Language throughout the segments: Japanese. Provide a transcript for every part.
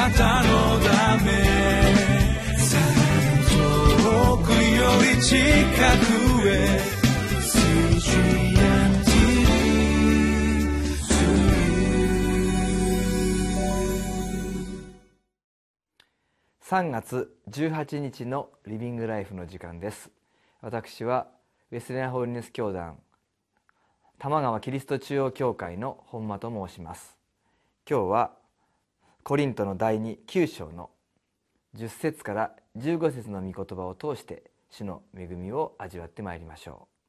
なたのため遠くより近くへ3月18日のリビングライフの時間です。私はウェスレンホールネス教団玉川キリスト中央教会の本間と申します。今日はコリントの第29章の10節から15節の御言葉を通して主の恵みを味わってまいりましょう。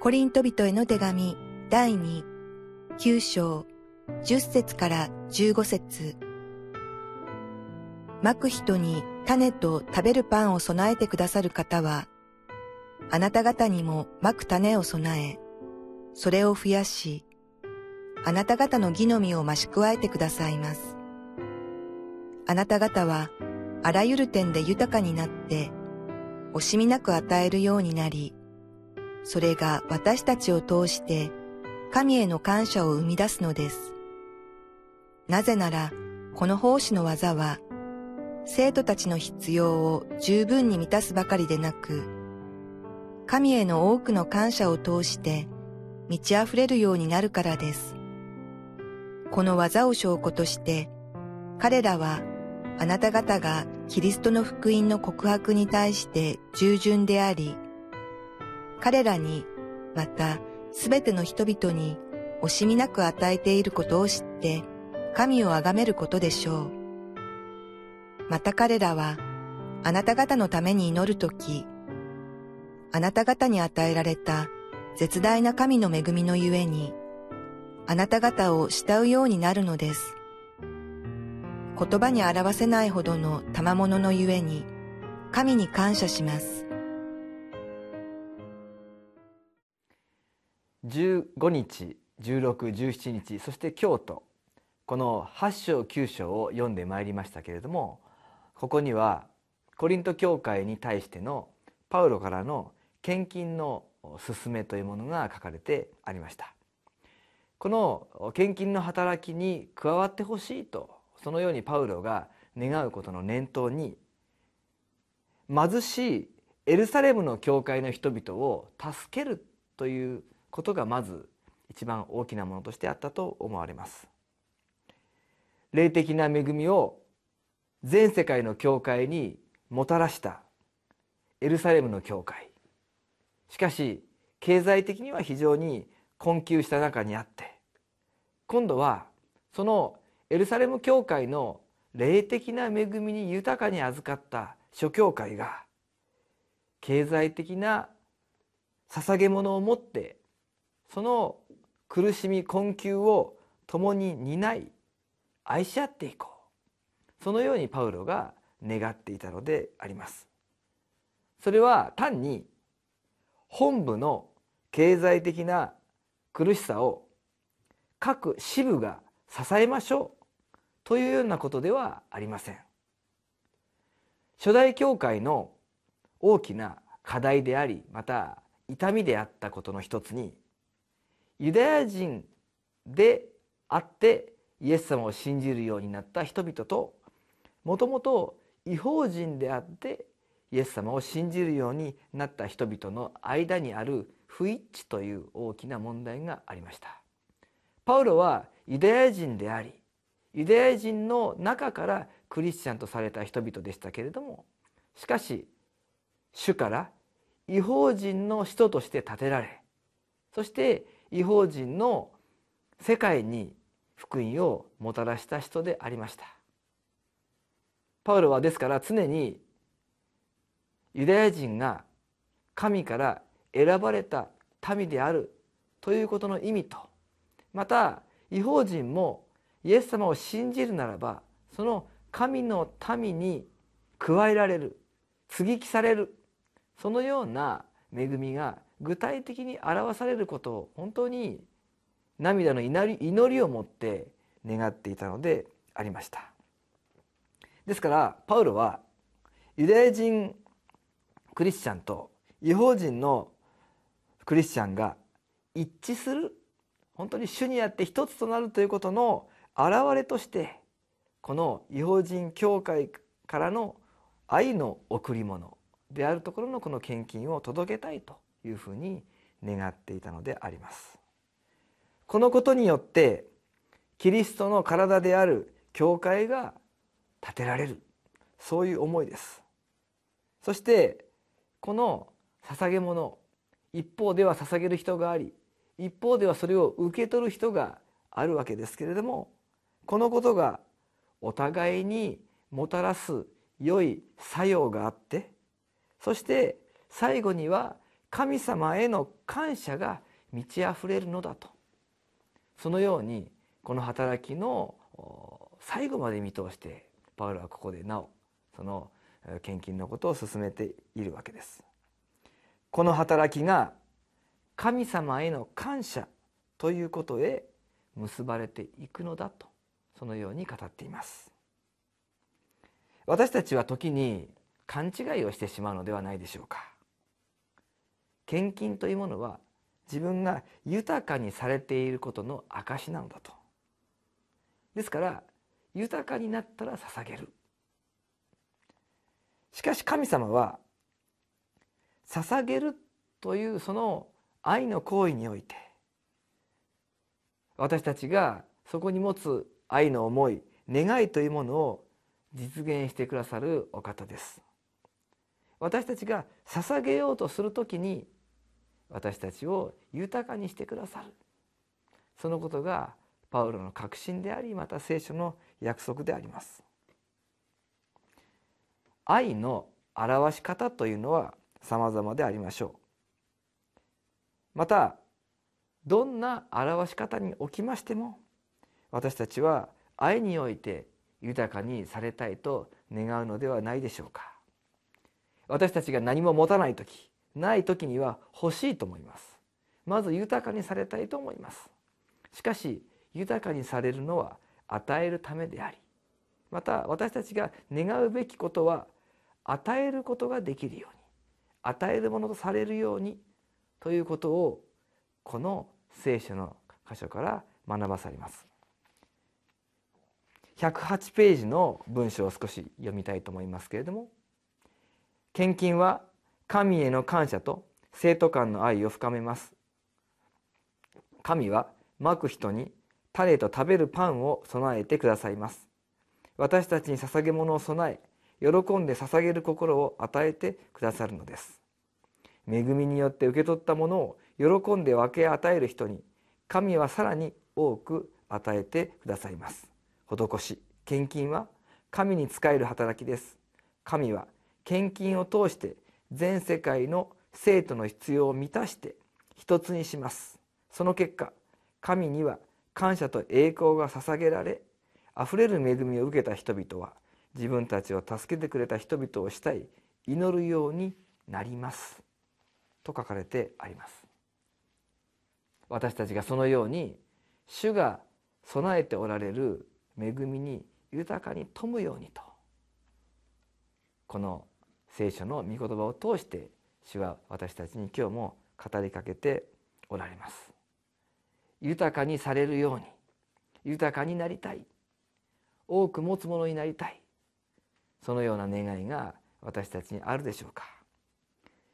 コリント人への手紙第2、9章、10節から15節。まく人に種と食べるパンを備えてくださる方は、あなた方にもまく種を備え、それを増やし、あなた方の義の実を増し加えてくださいます。あなた方は、あらゆる点で豊かになって、惜しみなく与えるようになり、それが私たちを通して神への感謝を生み出すのです。なぜなら、この奉仕の技は、生徒たちの必要を十分に満たすばかりでなく、神への多くの感謝を通して満ち溢れるようになるからです。この技を証拠として、彼らはあなた方がキリストの福音の告白に対して従順であり、彼らにまたすべての人々に惜しみなく与えていることを知って神を崇めることでしょう。また彼らはあなた方のために祈るとき、あなた方に与えられた絶大な神の恵みのゆえに、あなた方を慕うようになるのです。言葉に表せないほどの賜物のゆえに、神に感謝します。15日1617日そして京都この8章9章を読んでまいりましたけれどもここにはコリント教会に対してのパウロからの献金の勧めというものが書かれてありました。この献金の働きに加わってほしいとそのようにパウロが願うことの念頭に貧しいエルサレムの教会の人々を助けるということがまず一番大きなものとしてあったと思われます。霊的な恵みを全世界の教会にもたらしたエルサレムの教会。しかし経済的には非常に困窮した中にあって今度はそのエルサレム教会の霊的な恵みに豊かに預かった諸教会が経済的な捧げ物を持ってその苦しみ困窮を共に担い愛し合っていこう。そのようにパウロが願っていたのであります。それは単に本部の経済的な苦しさを各支部が支えましょうというようなことではありません。初代教会の大きな課題でありまた痛みであったことの一つにユダヤ人であってイエス様を信じるようになった人々ともともと違法人であってイエス様を信じるようになった人々の間にある不一致という大きな問題がありました。パウロはユダヤ人でありユダヤ人の中からクリスチャンとされた人々でしたけれどもしかし主から違法人の人として立てられそして違法人の世界に福音をもたらした人でありました。パウロはですから常にユダヤ人が神から選ばれた民であるということの意味とまた違法人もイエス様を信じるならばその神の民に加えられる接ぎ木されるそのような恵みが具体的に表されることを本当に涙の祈り祈りを持って願っていたのでありました。ですからパウロはユダヤ人クリスチャンと違法人のクリスチャンが一致する本当に主にあって一つとなるということの表れとしてこの違法人教会からの愛の贈り物であるところのこの献金を届けたいというふうに願っていたのであります。このことによってキリストの体である教会が建てられるそういう思いです。そしてこの捧げ物。一方では捧げる人があり一方ではそれを受け取る人があるわけですけれどもこのことがお互いにもたらす良い作用があってそして最後には神様への感謝が満ち溢れるのだと。そのようにこの働きの最後まで見通してパウロはここでなおその献金のことを進めているわけです。この働きが神様への感謝ということへ結ばれていくのだとそのように語っています。私たちは時に勘違いをしてしまうのではないでしょうか。献金というものは自分が豊かにされていることの証なのだと。ですから豊かになったら捧げる。しかし神様は捧げるというその愛の行為において私たちがそこに持つ愛の思い願いというものを実現してくださるお方です。私たちが捧げようとするときに私たちを豊かにしてくださる。そのことがパウロの確信でありまた聖書の約束であります。愛の表し方というのは様々でありましょう。またどんな表し方におきましても私たちは愛において豊かにされたいと願うのではないでしょうか。私たちが何も持たない時ない時には欲しいと思います。まず豊かにされたいと思います。しかし豊かにされるのは与えるためでありまた私たちが願うべきことは与えることができるように与えるものとされるようにということをこの聖書の箇所から学ばされます。108ページの文章を少し読みたいと思いますけれども献金は神への感謝と生徒間の愛を深めます。神はまく人に種と食べるパンを備えてくださいます。私たちに捧げ物を備え喜んで捧げる心を与えてくださるのです。恵みによって受け取ったものを喜んで分け与える人に神はさらに多く与えてくださいます。施し献金は神に仕える働きです。神は献金を通して全世界の生徒の必要を満たして一つにします。その結果神には感謝と栄光が捧げられあふれる恵みを受けた人々は自分たちを助けてくれた人々をしたい祈るようになります。と書かれてあります。私たちがそのように主が備えておられる恵みに豊かに富むようにと。この聖書の御言葉を通して主は私たちに今日も語りかけておられます。豊かにされるように豊かになりたい。多く持つものになりたい。そのような願いが私たちにあるでしょうか。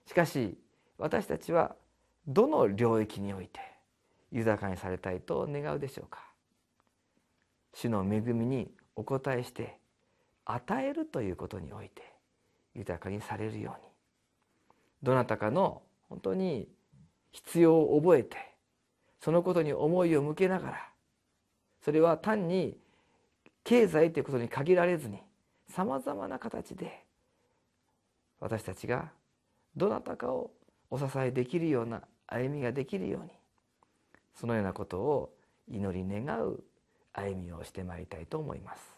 しかし私たちはどの領域において豊かにされたいと願うでしょうか。主の恵みにお応えして与えるということにおいて豊かにされるようにどなたかの本当に必要を覚えてそのことに思いを向けながらそれは単に経済ということに限られずにさまざまな形で私たちがどなたかをお支えできるような歩みができるようにそのようなことを祈り願う歩みをしてまいりたいと思います。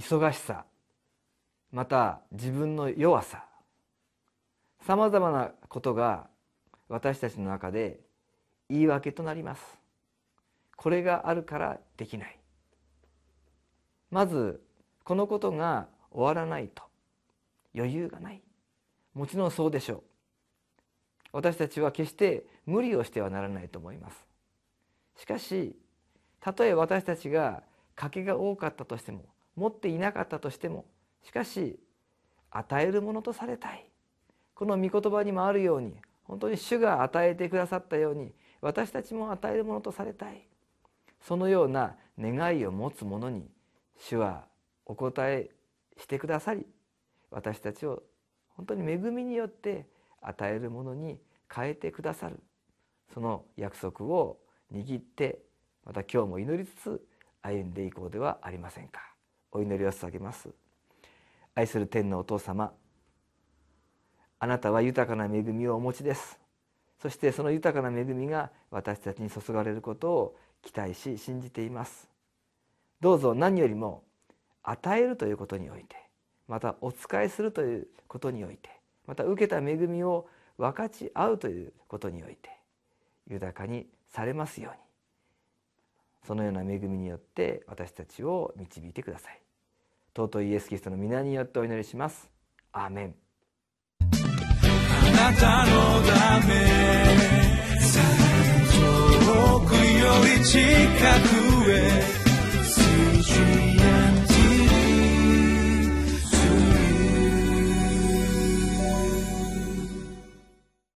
忙しさまた自分の弱ささまざまなことが私たちの中で言い訳となります。これがあるからできない。まずこのことが終わらないと余裕がない。もちろんそうでしょう。私たちは決して無理をしてはならないと思います。しかしたとえ私たちが賭けが多かったとしても持っていなかったとしてもしかし与えるものとされたい。この御言葉にもあるように本当に主が与えてくださったように私たちも与えるものとされたい。そのような願いを持つ者に主はお答えしてくださり私たちを本当に恵みによって与えるものに変えてくださる。その約束を握ってまた今日も祈りつつ歩んでいこうではありませんか。お祈りを捧げます。愛する天のお父様あなたは豊かな恵みをお持ちです。そしてその豊かな恵みが私たちに注がれることを期待し信じています。どうぞ何よりも与えるということにおいてまたお仕えするということにおいてまた受けた恵みを分かち合うということにおいて豊かにされますように。そのような恵みによって私たちを導いてください。尊いイエス・キリストの皆によってお祈りします。アーメン。あなたのため遠くより近くへ